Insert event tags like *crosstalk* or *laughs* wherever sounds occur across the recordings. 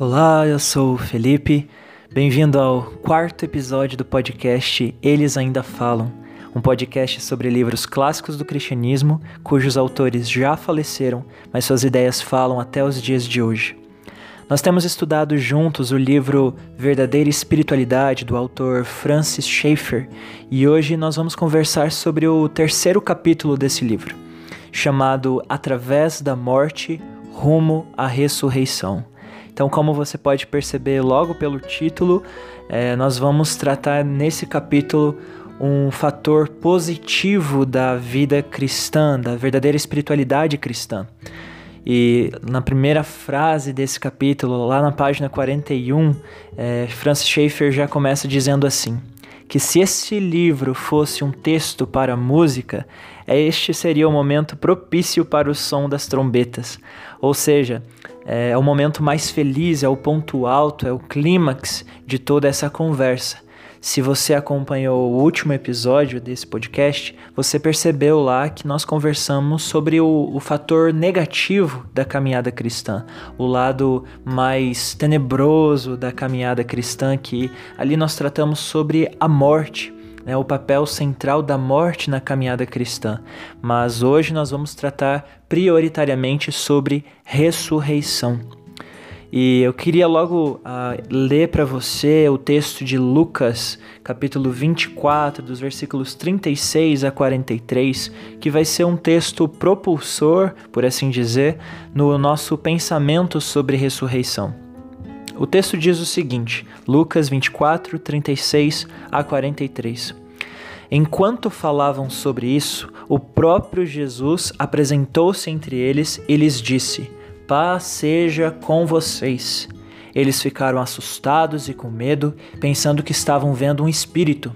Olá, eu sou o Felipe. Bem-vindo ao quarto episódio do podcast Eles Ainda Falam, um podcast sobre livros clássicos do cristianismo cujos autores já faleceram, mas suas ideias falam até os dias de hoje. Nós temos estudado juntos o livro Verdadeira Espiritualidade do autor Francis Schaeffer e hoje nós vamos conversar sobre o terceiro capítulo desse livro, chamado Através da Morte Rumo à Ressurreição. Então, como você pode perceber logo pelo título, é, nós vamos tratar nesse capítulo um fator positivo da vida cristã, da verdadeira espiritualidade cristã. E na primeira frase desse capítulo, lá na página 41, é, Francis Schaeffer já começa dizendo assim: que se esse livro fosse um texto para música, este seria o momento propício para o som das trombetas. Ou seja, é o momento mais feliz, é o ponto alto, é o clímax de toda essa conversa. Se você acompanhou o último episódio desse podcast, você percebeu lá que nós conversamos sobre o, o, fator negativo da caminhada cristã, o lado mais tenebroso da caminhada cristã, que ali nós tratamos sobre a morte. Né, o papel central da morte na caminhada cristã. Mas hoje nós vamos tratar prioritariamente sobre ressurreição. E eu queria logo uh, ler para você o texto de Lucas, capítulo 24, dos versículos 36 a 43, que vai ser um texto propulsor, por assim dizer, no nosso pensamento sobre ressurreição. O texto diz o seguinte: Lucas 24, 36 a 43. Enquanto falavam sobre isso, o próprio Jesus apresentou-se entre eles e lhes disse: Paz seja com vocês. Eles ficaram assustados e com medo, pensando que estavam vendo um espírito.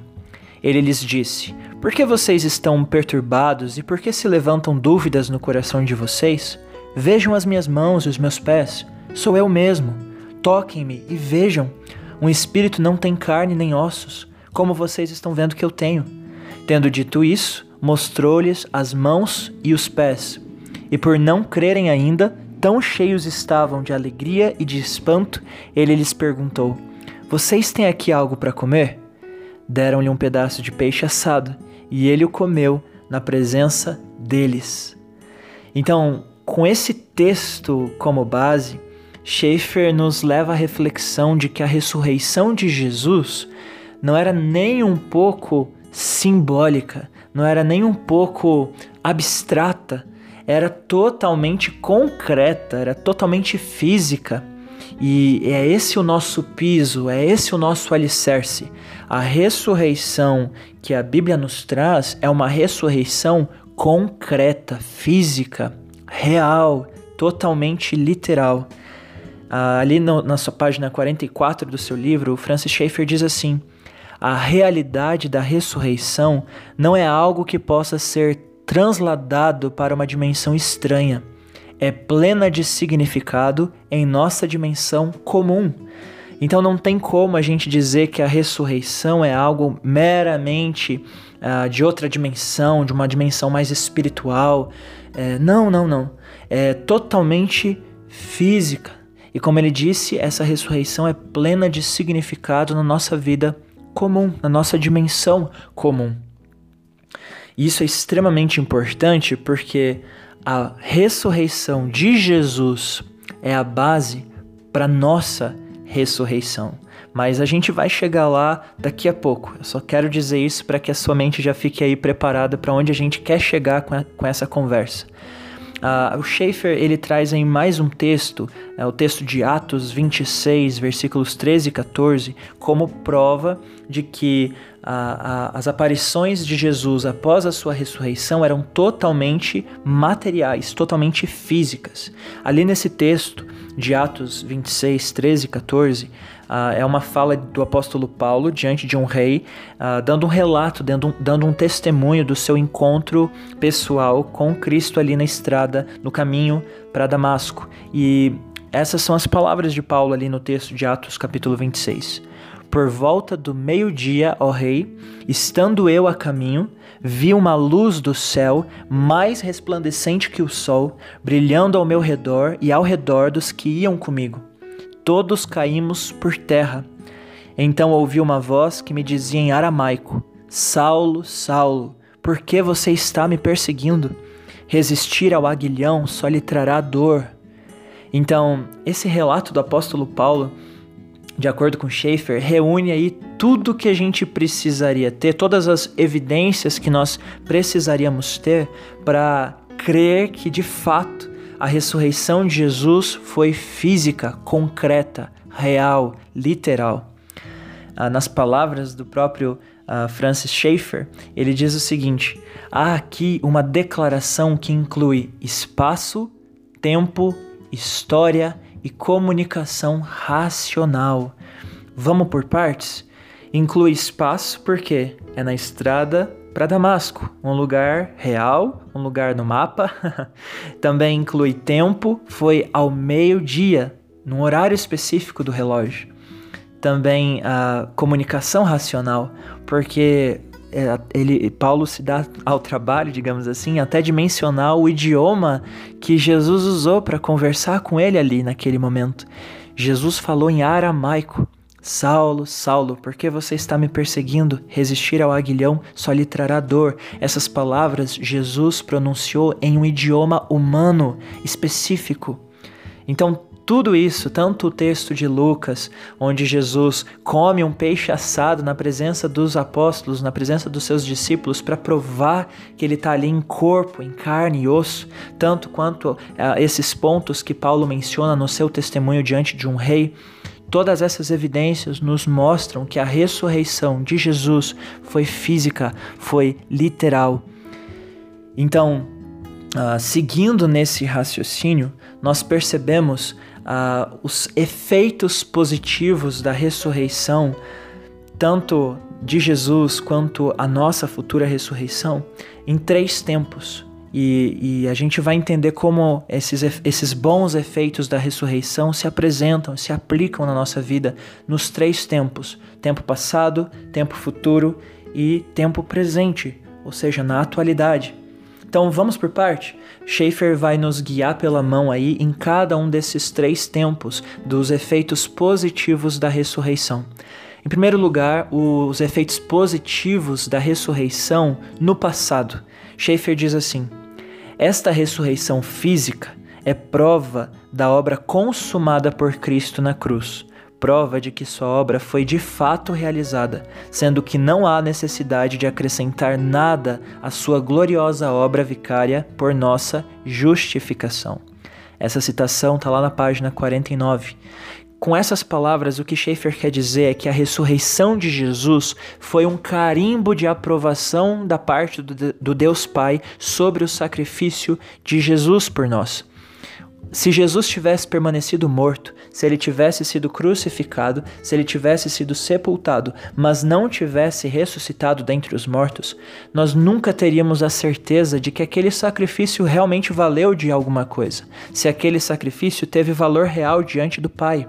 Ele lhes disse: Por que vocês estão perturbados e por que se levantam dúvidas no coração de vocês? Vejam as minhas mãos e os meus pés. Sou eu mesmo. Toquem-me e vejam. Um espírito não tem carne nem ossos, como vocês estão vendo que eu tenho. Tendo dito isso, mostrou-lhes as mãos e os pés. E por não crerem ainda, tão cheios estavam de alegria e de espanto, ele lhes perguntou: Vocês têm aqui algo para comer? Deram-lhe um pedaço de peixe assado, e ele o comeu na presença deles. Então, com esse texto como base, Schaeffer nos leva à reflexão de que a ressurreição de Jesus não era nem um pouco simbólica, não era nem um pouco abstrata, era totalmente concreta, era totalmente física. E é esse o nosso piso, é esse o nosso alicerce. A ressurreição que a Bíblia nos traz é uma ressurreição concreta, física, real, totalmente literal. Ah, ali no, na sua página 44 do seu livro, Francis Schaeffer diz assim: A realidade da ressurreição não é algo que possa ser transladado para uma dimensão estranha. É plena de significado em nossa dimensão comum. Então não tem como a gente dizer que a ressurreição é algo meramente uh, de outra dimensão, de uma dimensão mais espiritual. É, não, não, não. É totalmente física. E como ele disse, essa ressurreição é plena de significado na nossa vida comum, na nossa dimensão comum. E isso é extremamente importante porque a ressurreição de Jesus é a base para nossa ressurreição. Mas a gente vai chegar lá daqui a pouco. Eu só quero dizer isso para que a sua mente já fique aí preparada para onde a gente quer chegar com, a, com essa conversa. Uh, o Schaefer ele traz em mais um texto, é o texto de Atos 26, versículos 13 e 14, como prova de que uh, uh, as aparições de Jesus após a sua ressurreição eram totalmente materiais, totalmente físicas. Ali nesse texto de Atos 26, 13 e 14, Uh, é uma fala do apóstolo Paulo diante de um rei, uh, dando um relato, dando, dando um testemunho do seu encontro pessoal com Cristo ali na estrada, no caminho para Damasco. E essas são as palavras de Paulo ali no texto de Atos, capítulo 26. Por volta do meio-dia, ó rei, estando eu a caminho, vi uma luz do céu, mais resplandecente que o sol, brilhando ao meu redor e ao redor dos que iam comigo todos caímos por terra. Então ouvi uma voz que me dizia em aramaico: Saulo, Saulo, por que você está me perseguindo? Resistir ao aguilhão só lhe trará dor. Então, esse relato do apóstolo Paulo, de acordo com Schaeffer, reúne aí tudo que a gente precisaria ter, todas as evidências que nós precisaríamos ter para crer que de fato a ressurreição de Jesus foi física, concreta, real, literal. Ah, nas palavras do próprio ah, Francis Schaeffer, ele diz o seguinte: há aqui uma declaração que inclui espaço, tempo, história e comunicação racional. Vamos por partes? Inclui espaço porque é na estrada para Damasco, um lugar real, um lugar no mapa. *laughs* Também inclui tempo, foi ao meio-dia, num horário específico do relógio. Também a comunicação racional, porque ele, Paulo se dá ao trabalho, digamos assim, até de mencionar o idioma que Jesus usou para conversar com ele ali naquele momento. Jesus falou em aramaico. Saulo, Saulo, por que você está me perseguindo? Resistir ao aguilhão só lhe trará dor. Essas palavras Jesus pronunciou em um idioma humano específico. Então, tudo isso, tanto o texto de Lucas, onde Jesus come um peixe assado na presença dos apóstolos, na presença dos seus discípulos, para provar que ele está ali em corpo, em carne e osso, tanto quanto uh, esses pontos que Paulo menciona no seu testemunho diante de um rei, Todas essas evidências nos mostram que a ressurreição de Jesus foi física, foi literal. Então, uh, seguindo nesse raciocínio, nós percebemos uh, os efeitos positivos da ressurreição, tanto de Jesus quanto a nossa futura ressurreição, em três tempos. E, e, a gente vai entender como esses, esses bons efeitos da ressurreição se apresentam, se aplicam na nossa vida nos três tempos: tempo passado, tempo futuro e tempo presente, ou seja, na atualidade. Então vamos por parte? Schaefer vai nos guiar pela mão aí em cada um desses três tempos dos efeitos positivos da ressurreição. Em primeiro lugar, os efeitos positivos da ressurreição no passado. Schaefer diz assim: esta ressurreição física é prova da obra consumada por Cristo na cruz, prova de que sua obra foi de fato realizada, sendo que não há necessidade de acrescentar nada à sua gloriosa obra vicária por nossa justificação. Essa citação está lá na página 49. Com essas palavras, o que Schaeffer quer dizer é que a ressurreição de Jesus foi um carimbo de aprovação da parte do, Deus Pai sobre o sacrifício de Jesus por nós. Se Jesus tivesse permanecido morto, se ele tivesse sido crucificado, se ele tivesse sido sepultado, mas não tivesse ressuscitado dentre os mortos, nós nunca teríamos a certeza de que aquele sacrifício realmente valeu de alguma coisa, se aquele sacrifício teve valor real diante do Pai.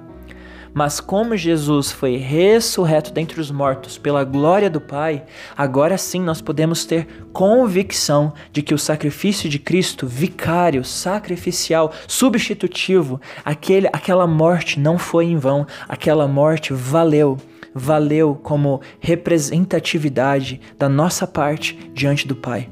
Mas como Jesus foi ressurreto dentre os mortos pela glória do Pai, agora sim nós podemos ter convicção de que o sacrifício de Cristo, vicário, sacrificial, substitutivo, aquele, aquela morte não foi em vão, aquela morte valeu valeu como representatividade da nossa parte diante do Pai.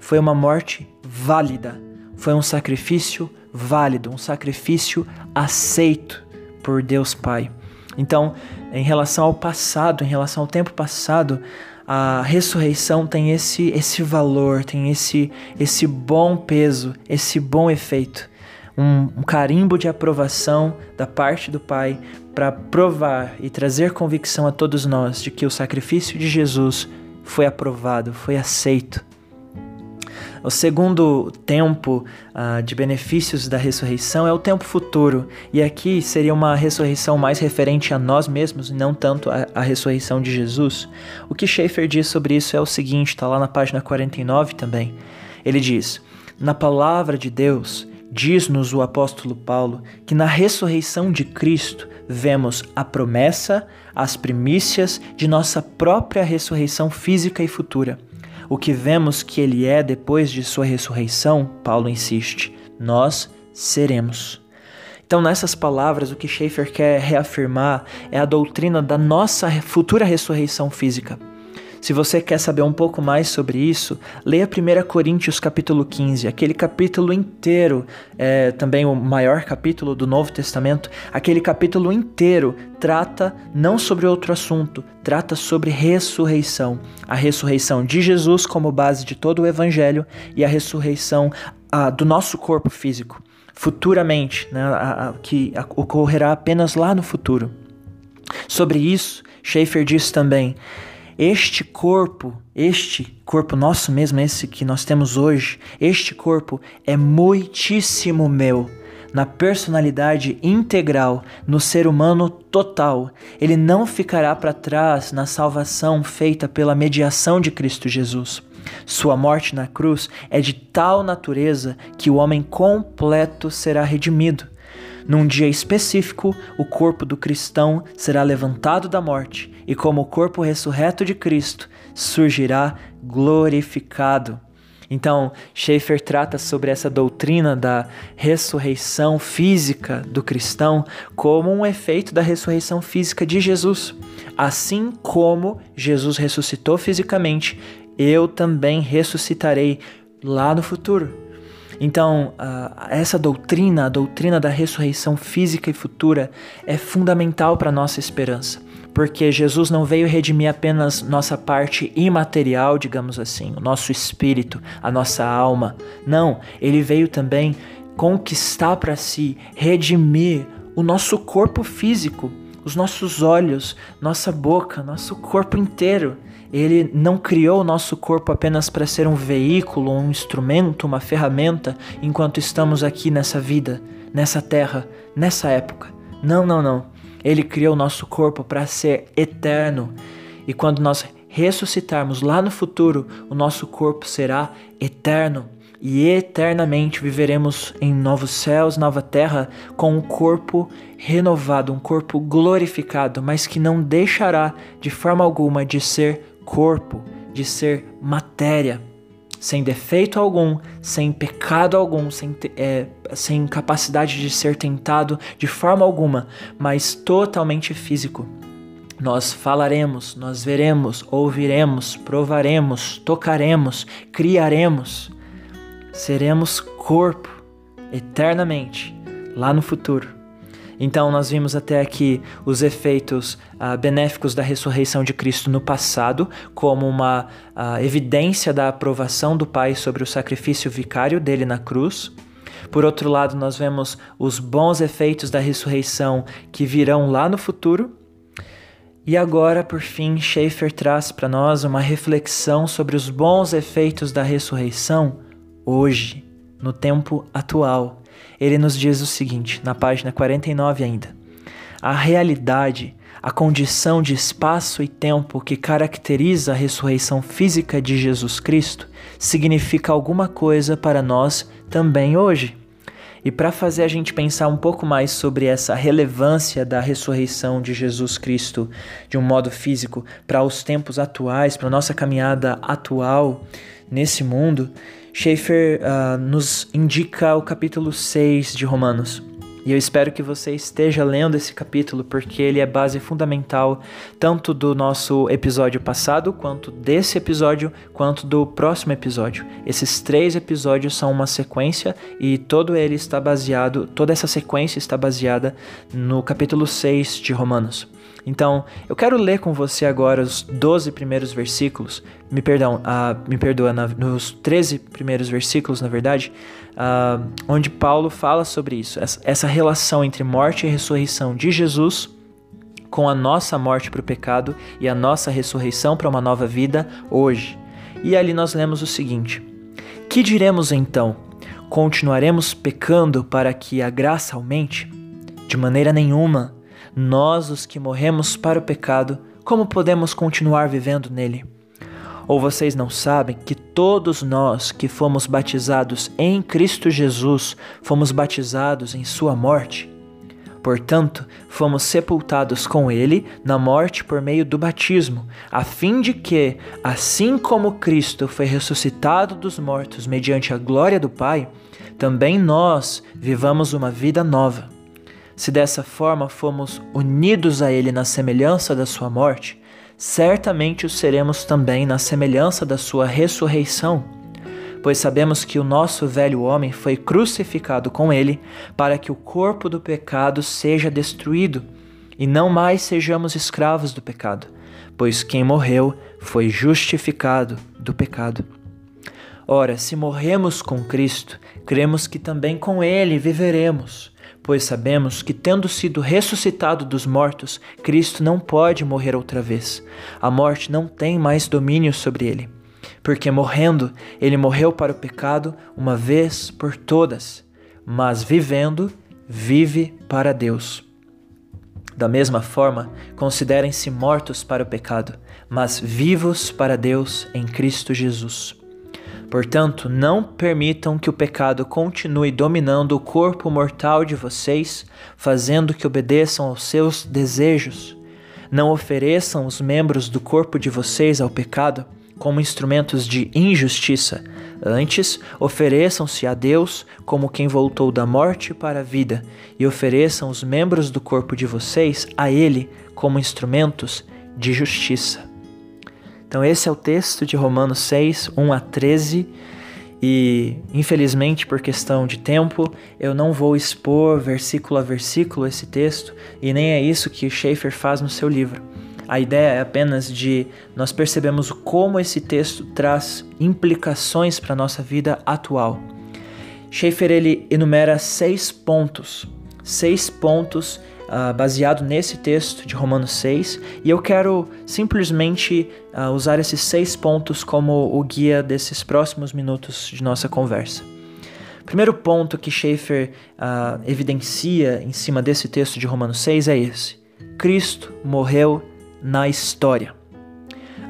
Foi uma morte válida, foi um sacrifício válido, um sacrifício aceito por Deus Pai. Então, em relação ao passado, em relação ao tempo passado, a ressurreição tem esse esse valor, tem esse esse bom peso, esse bom efeito, um, um carimbo de aprovação da parte do Pai para provar e trazer convicção a todos nós de que o sacrifício de Jesus foi aprovado, foi aceito o segundo tempo uh, de benefícios da ressurreição é o tempo futuro, e aqui seria uma ressurreição mais referente a nós mesmos e não tanto a ressurreição de Jesus. O que Schaeffer diz sobre isso é o seguinte, está lá na página 49 também. Ele diz: Na palavra de Deus, diz-nos o apóstolo Paulo que na ressurreição de Cristo vemos a promessa, as primícias de nossa própria ressurreição física e futura. O que vemos que ele é depois de sua ressurreição, Paulo insiste, nós seremos. Então, nessas palavras, o que Schaeffer quer reafirmar é a doutrina da nossa futura ressurreição física. Se você quer saber um pouco mais sobre isso, leia 1 Coríntios capítulo 15, aquele capítulo inteiro, é também o maior capítulo do Novo Testamento, aquele capítulo inteiro trata não sobre outro assunto, trata sobre ressurreição. A ressurreição de Jesus como base de todo o Evangelho e a ressurreição do nosso corpo físico, futuramente, né, a, a, que ocorrerá apenas lá no futuro. Sobre isso, Schaeffer diz também este corpo, este corpo nosso mesmo, esse que nós temos hoje, este corpo é muitíssimo meu. Na personalidade integral, no ser humano total, ele não ficará para trás na salvação feita pela mediação de Cristo Jesus. Sua morte na cruz é de tal natureza que o homem completo será redimido. Num dia específico, o corpo do cristão será levantado da morte e, como o corpo ressurreto de Cristo, surgirá glorificado. Então, Schaeffer trata sobre essa doutrina da ressurreição física do cristão como um efeito da ressurreição física de Jesus. Assim como Jesus ressuscitou fisicamente, eu também ressuscitarei lá no futuro. Então, uh, essa doutrina, a doutrina da ressurreição física e futura, é fundamental para a nossa esperança, porque Jesus não veio redimir apenas nossa parte imaterial, digamos assim, o nosso espírito, a nossa alma. Não, ele veio também conquistar para si, redimir o nosso corpo físico, os nossos olhos, nossa boca, nosso corpo inteiro. Ele não criou o nosso corpo apenas para ser um veículo, um instrumento, uma ferramenta enquanto estamos aqui nessa vida, nessa terra, nessa época. Não, não, não. Ele criou o nosso corpo para ser eterno. E quando nós ressuscitarmos lá no futuro, o nosso corpo será eterno e eternamente viveremos em novos céus, nova terra, com um corpo renovado, um corpo glorificado, mas que não deixará de forma alguma de ser corpo, de ser matéria, sem defeito algum, sem pecado algum, sem, é, sem capacidade de ser tentado de forma alguma, mas totalmente físico. Nós falaremos, nós veremos, ouviremos, provaremos, tocaremos, criaremos. Seremos corpo eternamente lá no futuro. Então, nós vimos até aqui os efeitos uh, benéficos da ressurreição de Cristo no passado, como uma uh, evidência da aprovação do Pai sobre o sacrifício vicário dele na cruz. Por outro lado, nós vemos os bons efeitos da ressurreição que virão lá no futuro. E agora, por fim, Schaeffer traz para nós uma reflexão sobre os bons efeitos da ressurreição hoje, no tempo atual ele nos diz o seguinte, na página 49 ainda: A realidade, a condição de espaço e tempo que caracteriza a ressurreição física de Jesus Cristo significa alguma coisa para nós também hoje. E para fazer a gente pensar um pouco mais sobre essa relevância da ressurreição de Jesus Cristo de um modo físico para os tempos atuais, para a nossa caminhada atual nesse mundo, Schaeffer uh, nos indica o capítulo 6 de Romanos. E eu espero que você esteja lendo esse capítulo, porque ele é base fundamental tanto do nosso episódio passado, quanto desse episódio, quanto do próximo episódio. Esses três episódios são uma sequência e todo ele está baseado, toda essa sequência está baseada no capítulo 6 de Romanos. Então, eu quero ler com você agora os 12 primeiros versículos, me perdão, uh, me perdoa, na, nos 13 primeiros versículos, na verdade, uh, onde Paulo fala sobre isso, essa, essa relação entre morte e ressurreição de Jesus com a nossa morte para o pecado e a nossa ressurreição para uma nova vida hoje. E ali nós lemos o seguinte: Que diremos então? Continuaremos pecando para que a graça aumente? De maneira nenhuma. Nós, os que morremos para o pecado, como podemos continuar vivendo nele? Ou vocês não sabem que todos nós que fomos batizados em Cristo Jesus fomos batizados em Sua morte? Portanto, fomos sepultados com Ele na morte por meio do batismo, a fim de que, assim como Cristo foi ressuscitado dos mortos mediante a glória do Pai, também nós vivamos uma vida nova. Se dessa forma fomos unidos a Ele na semelhança da Sua morte, certamente o seremos também na semelhança da Sua ressurreição. Pois sabemos que o nosso velho homem foi crucificado com Ele para que o corpo do pecado seja destruído e não mais sejamos escravos do pecado, pois quem morreu foi justificado do pecado. Ora, se morremos com Cristo, cremos que também com Ele viveremos, pois sabemos que, tendo sido ressuscitado dos mortos, Cristo não pode morrer outra vez. A morte não tem mais domínio sobre ele. Porque morrendo, ele morreu para o pecado uma vez por todas, mas vivendo, vive para Deus. Da mesma forma, considerem-se mortos para o pecado, mas vivos para Deus em Cristo Jesus. Portanto, não permitam que o pecado continue dominando o corpo mortal de vocês, fazendo que obedeçam aos seus desejos. Não ofereçam os membros do corpo de vocês ao pecado como instrumentos de injustiça. Antes, ofereçam-se a Deus como quem voltou da morte para a vida, e ofereçam os membros do corpo de vocês a Ele como instrumentos de justiça. Então, esse é o texto de Romanos 6, 1 a 13. E, infelizmente, por questão de tempo, eu não vou expor versículo a versículo esse texto, e nem é isso que Schaeffer faz no seu livro. A ideia é apenas de nós percebemos como esse texto traz implicações para a nossa vida atual. Schaeffer ele enumera seis pontos, seis pontos uh, baseado nesse texto de Romanos 6, e eu quero simplesmente uh, usar esses seis pontos como o guia desses próximos minutos de nossa conversa. O primeiro ponto que Schaeffer uh, evidencia em cima desse texto de Romanos 6 é esse: Cristo morreu na história.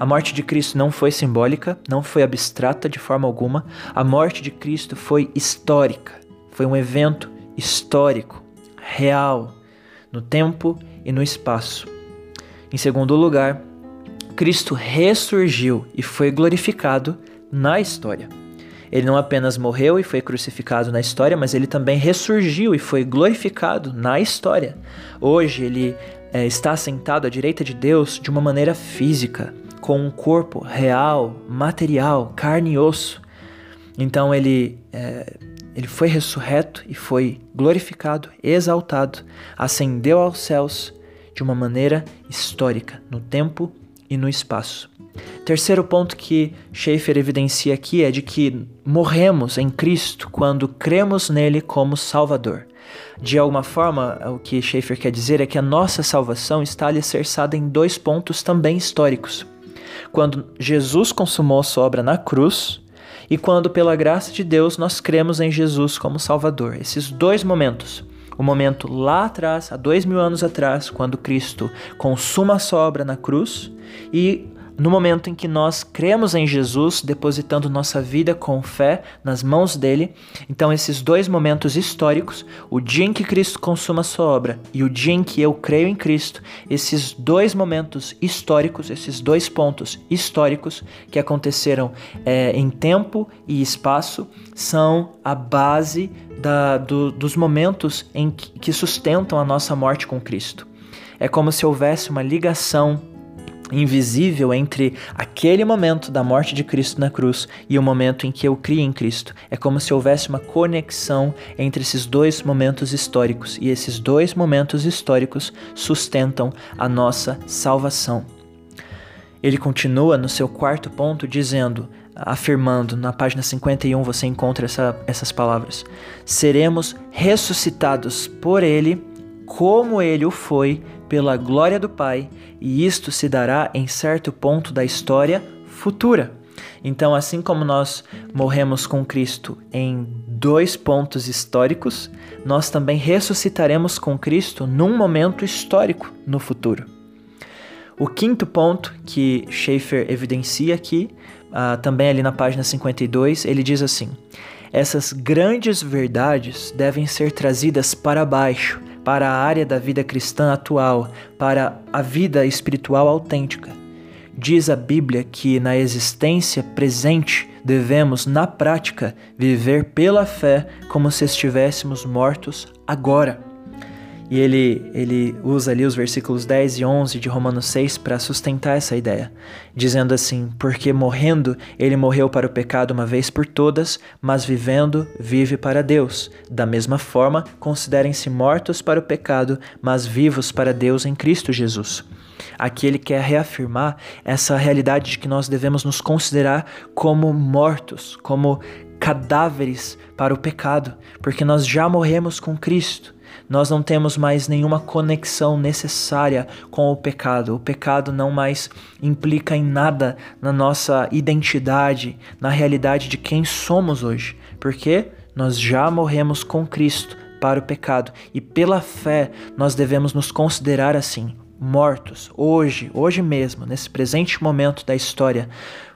A morte de Cristo não foi simbólica, não foi abstrata de forma alguma. A morte de Cristo foi histórica. Foi um evento histórico, real, no tempo e no espaço. Em segundo lugar, Cristo ressurgiu e foi glorificado na história. Ele não apenas morreu e foi crucificado na história, mas ele também ressurgiu e foi glorificado na história. Hoje ele é, está sentado à direita de Deus de uma maneira física, com um corpo real, material, carne e osso. Então ele é, ele foi ressurreto e foi glorificado, exaltado, ascendeu aos céus de uma maneira histórica, no tempo e no espaço. Terceiro ponto que Schaeffer evidencia aqui é de que morremos em Cristo quando cremos nele como Salvador. De alguma forma, o que Schaeffer quer dizer é que a nossa salvação está alicerçada em dois pontos também históricos. Quando Jesus consumou sua obra na cruz, e quando, pela graça de Deus, nós cremos em Jesus como Salvador. Esses dois momentos. O momento lá atrás, há dois mil anos atrás, quando Cristo consuma a sua obra na cruz, e no momento em que nós cremos em Jesus, depositando nossa vida com fé nas mãos dele. Então, esses dois momentos históricos, o dia em que Cristo consuma a sua obra e o dia em que eu creio em Cristo, esses dois momentos históricos, esses dois pontos históricos que aconteceram é, em tempo e espaço, são a base da, do, dos momentos em que, que sustentam a nossa morte com Cristo. É como se houvesse uma ligação invisível entre aquele momento da morte de Cristo na cruz e o momento em que eu criei em Cristo. É como se houvesse uma conexão entre esses dois momentos históricos e esses dois momentos históricos sustentam a nossa salvação. Ele continua no seu quarto ponto dizendo, afirmando, na página 51 você encontra essa, essas palavras: Seremos ressuscitados por Ele, como Ele o foi pela glória do Pai, e isto se dará em certo ponto da história futura. Então, assim como nós morremos com Cristo em dois pontos históricos, nós também ressuscitaremos com Cristo num momento histórico no futuro. O quinto ponto que Schaeffer evidencia aqui, uh, também ali na página 52, ele diz assim: essas grandes verdades devem ser trazidas para baixo para a área da vida cristã atual, para a vida espiritual autêntica. Diz a Bíblia que na existência presente devemos, na prática, viver pela fé como se estivéssemos mortos agora. E ele, ele usa ali os versículos 10 e 11 de Romanos 6 para sustentar essa ideia, dizendo assim: Porque morrendo, ele morreu para o pecado uma vez por todas, mas vivendo, vive para Deus. Da mesma forma, considerem-se mortos para o pecado, mas vivos para Deus em Cristo Jesus. Aqui ele quer reafirmar essa realidade de que nós devemos nos considerar como mortos, como cadáveres para o pecado, porque nós já morremos com Cristo. Nós não temos mais nenhuma conexão necessária com o pecado. O pecado não mais implica em nada na nossa identidade, na realidade de quem somos hoje, porque nós já morremos com Cristo para o pecado e pela fé nós devemos nos considerar assim, mortos, hoje, hoje mesmo, nesse presente momento da história,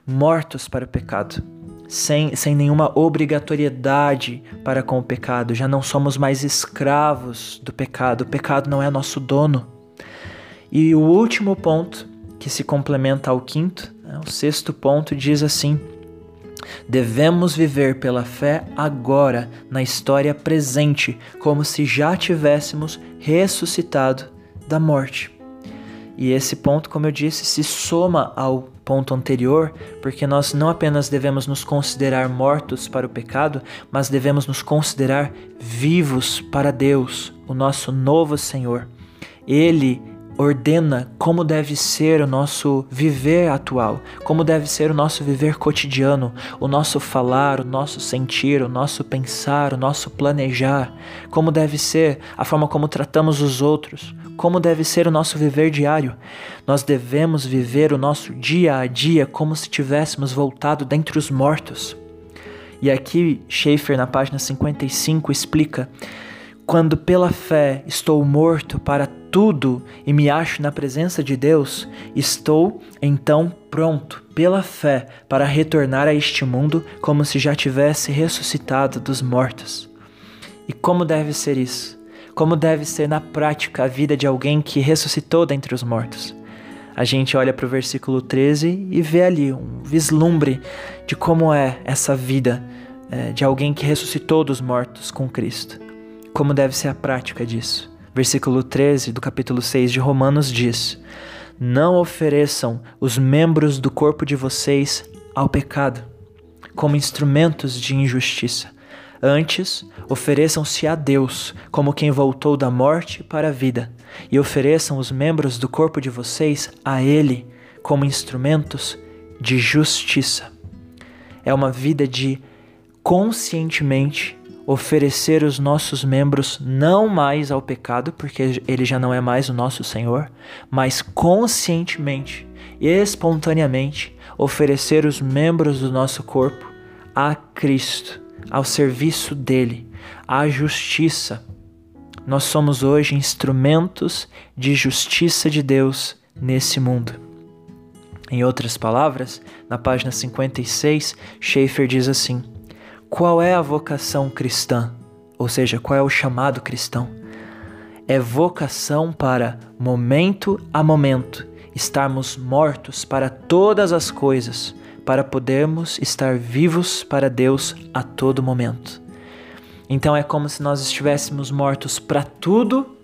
mortos para o pecado, sem, sem nenhuma obrigatoriedade para com o pecado, já não somos mais escravos do pecado, o pecado não é nosso dono. E o último ponto, que se complementa ao quinto, né, o sexto ponto, diz assim: Devemos viver pela fé agora, na história presente, como se já tivéssemos ressuscitado da morte. E esse ponto, como eu disse, se soma ao ponto anterior, porque nós não apenas devemos nos considerar mortos para o pecado, mas devemos nos considerar vivos para Deus, o nosso novo Senhor. Ele ordena como deve ser o nosso viver atual, como deve ser o nosso viver cotidiano, o nosso falar, o nosso sentir, o nosso pensar, o nosso planejar, como deve ser a forma como tratamos os outros, como deve ser o nosso viver diário. Nós devemos viver o nosso dia a dia como se tivéssemos voltado dentre os mortos. E aqui Schaeffer, na página 55, explica: quando pela fé estou morto para tudo e me acho na presença de Deus, estou então pronto, pela fé, para retornar a este mundo como se já tivesse ressuscitado dos mortos. E como deve ser isso? como deve ser na prática a vida de alguém que ressuscitou dentre os mortos. A gente olha para o versículo 13 e vê ali um vislumbre de como é essa vida é, de alguém que ressuscitou dos mortos com Cristo. Como deve ser a prática disso. Versículo 13 do capítulo 6 de Romanos diz: Não ofereçam os membros do corpo de vocês ao pecado, como instrumentos de injustiça Antes, ofereçam-se a Deus como quem voltou da morte para a vida, e ofereçam os membros do corpo de vocês a Ele como instrumentos de justiça. É uma vida de conscientemente oferecer os nossos membros não mais ao pecado, porque ele já não é mais o nosso Senhor, mas conscientemente e espontaneamente oferecer os membros do nosso corpo a Cristo ao serviço dele, à justiça. Nós somos hoje instrumentos de justiça de Deus nesse mundo. Em outras palavras, na página 56, Schaeffer diz assim: Qual é a vocação cristã? Ou seja, qual é o chamado cristão? É vocação para, momento a momento, estarmos mortos para todas as coisas, para podermos estar vivos para Deus a todo momento. Então é como se nós estivéssemos mortos para tudo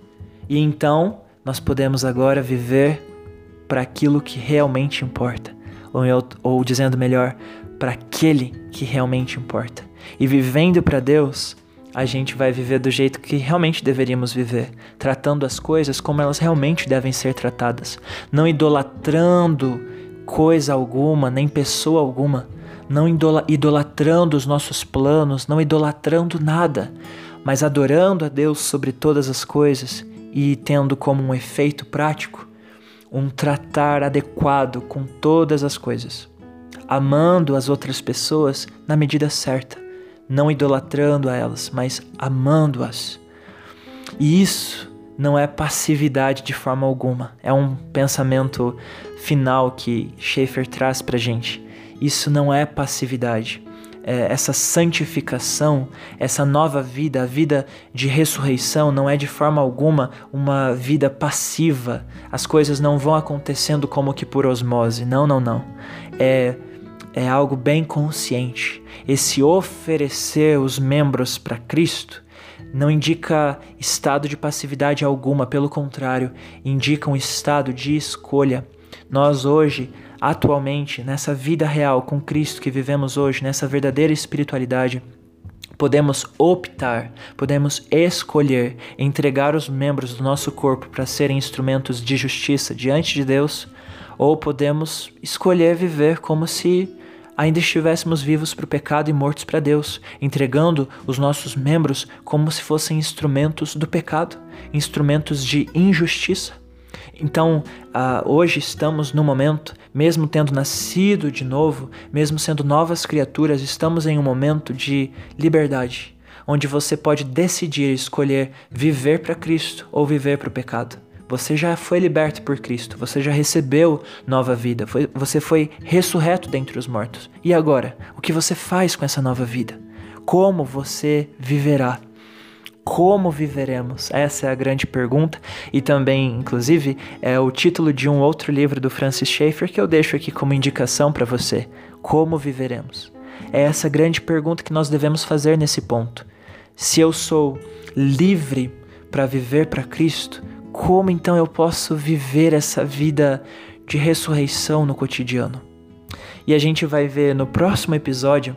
e então nós podemos agora viver para aquilo que realmente importa, ou, ou dizendo melhor, para aquele que realmente importa. E vivendo para Deus, a gente vai viver do jeito que realmente deveríamos viver, tratando as coisas como elas realmente devem ser tratadas, não idolatrando coisa alguma, nem pessoa alguma, não idolatrando os nossos planos, não idolatrando nada, mas adorando a Deus sobre todas as coisas e tendo como um efeito prático um tratar adequado com todas as coisas, amando as outras pessoas na medida certa, não idolatrando a elas, mas amando-as. E isso não é passividade de forma alguma. É um pensamento final que Schaeffer traz para gente. Isso não é passividade. É, essa santificação, essa nova vida, a vida de ressurreição, não é de forma alguma uma vida passiva. As coisas não vão acontecendo como que por osmose. Não, não, não. É, é algo bem consciente. Esse oferecer os membros para Cristo não indica estado de passividade alguma, pelo contrário, indica um estado de escolha. Nós hoje, atualmente, nessa vida real com Cristo que vivemos hoje, nessa verdadeira espiritualidade, podemos optar, podemos escolher entregar os membros do nosso corpo para serem instrumentos de justiça diante de Deus, ou podemos escolher viver como se ainda estivéssemos vivos para o pecado e mortos para Deus, entregando os nossos membros como se fossem instrumentos do pecado, instrumentos de injustiça. Então, uh, hoje estamos no momento, mesmo tendo nascido de novo, mesmo sendo novas criaturas, estamos em um momento de liberdade, onde você pode decidir escolher viver para Cristo ou viver para o pecado. Você já foi liberto por Cristo, você já recebeu nova vida, foi, você foi ressurreto dentre os mortos. E agora, o que você faz com essa nova vida? Como você viverá? Como viveremos? Essa é a grande pergunta e também, inclusive, é o título de um outro livro do Francis Schaeffer que eu deixo aqui como indicação para você. Como viveremos? É essa grande pergunta que nós devemos fazer nesse ponto. Se eu sou livre para viver para Cristo, como então eu posso viver essa vida de ressurreição no cotidiano? E a gente vai ver no próximo episódio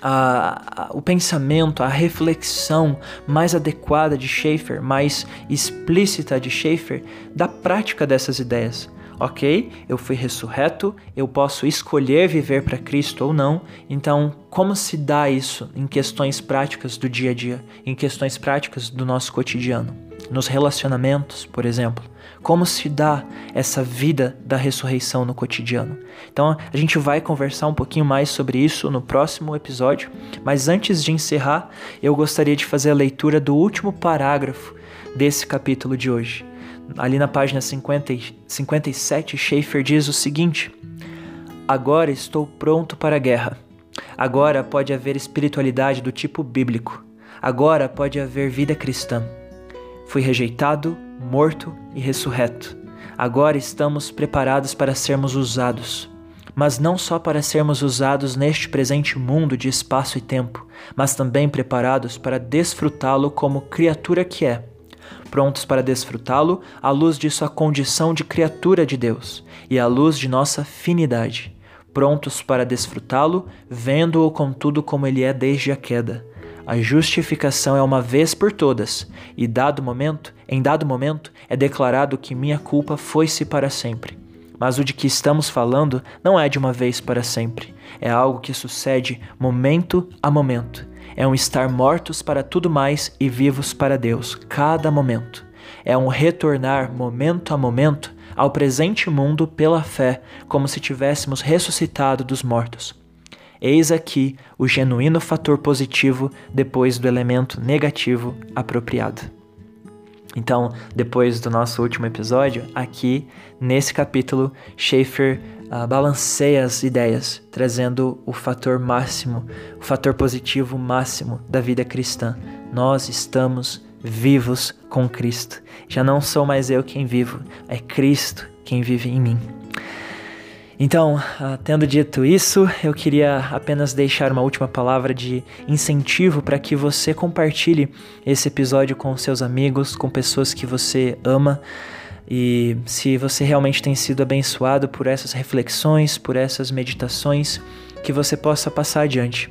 a, a, o pensamento, a reflexão mais adequada de Schaeffer, mais explícita de Schaeffer, da prática dessas ideias. Ok, eu fui ressurreto, eu posso escolher viver para Cristo ou não, então como se dá isso em questões práticas do dia a dia, em questões práticas do nosso cotidiano? Nos relacionamentos, por exemplo. Como se dá essa vida da ressurreição no cotidiano? Então, a gente vai conversar um pouquinho mais sobre isso no próximo episódio, mas antes de encerrar, eu gostaria de fazer a leitura do último parágrafo desse capítulo de hoje. Ali na página 50, 57, Schaefer diz o seguinte: Agora estou pronto para a guerra. Agora pode haver espiritualidade do tipo bíblico. Agora pode haver vida cristã. Fui rejeitado, morto e ressurreto. Agora estamos preparados para sermos usados. Mas não só para sermos usados neste presente mundo de espaço e tempo, mas também preparados para desfrutá-lo como criatura que é. Prontos para desfrutá-lo à luz de sua condição de criatura de Deus e à luz de nossa finidade. Prontos para desfrutá-lo, vendo-o contudo como ele é desde a queda a justificação é uma vez por todas, e dado momento, em dado momento, é declarado que minha culpa foi-se para sempre. Mas o de que estamos falando não é de uma vez para sempre. É algo que sucede momento a momento. É um estar mortos para tudo mais e vivos para Deus, cada momento. É um retornar momento a momento ao presente mundo pela fé, como se tivéssemos ressuscitado dos mortos. Eis aqui o genuíno fator positivo depois do elemento negativo apropriado. Então, depois do nosso último episódio, aqui nesse capítulo, Schaefer uh, balanceia as ideias, trazendo o fator máximo, o fator positivo máximo da vida cristã. Nós estamos vivos com Cristo. Já não sou mais eu quem vivo, é Cristo quem vive em mim. Então, uh, tendo dito isso, eu queria apenas deixar uma última palavra de incentivo para que você compartilhe esse episódio com seus amigos, com pessoas que você ama. E se você realmente tem sido abençoado por essas reflexões, por essas meditações, que você possa passar adiante.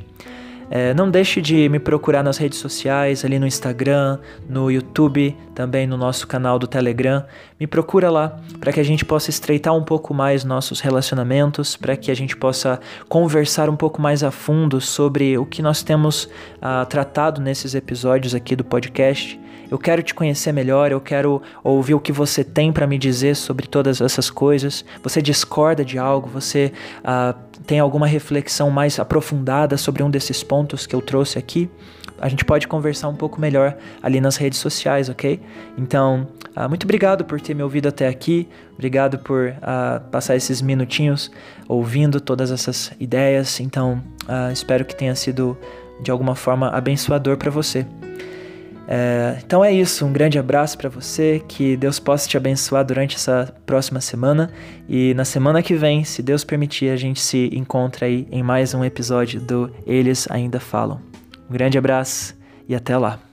É, não deixe de me procurar nas redes sociais, ali no Instagram, no YouTube, também no nosso canal do Telegram. Me procura lá para que a gente possa estreitar um pouco mais nossos relacionamentos, para que a gente possa conversar um pouco mais a fundo sobre o que nós temos uh, tratado nesses episódios aqui do podcast. Eu quero te conhecer melhor, eu quero ouvir o que você tem para me dizer sobre todas essas coisas. Você discorda de algo? Você uh, tem alguma reflexão mais aprofundada sobre um desses pontos que eu trouxe aqui? A gente pode conversar um pouco melhor ali nas redes sociais, ok? Então, uh, muito obrigado por ter me ouvido até aqui. Obrigado por uh, passar esses minutinhos ouvindo todas essas ideias. Então, espero que tenha sido de alguma forma abençoador para você. É, então é isso, um grande abraço para você, que Deus possa te abençoar durante essa próxima semana e na semana que vem, se Deus permitir, a gente se encontra aí em mais um episódio do Eles Ainda Falam. Um grande abraço e até lá.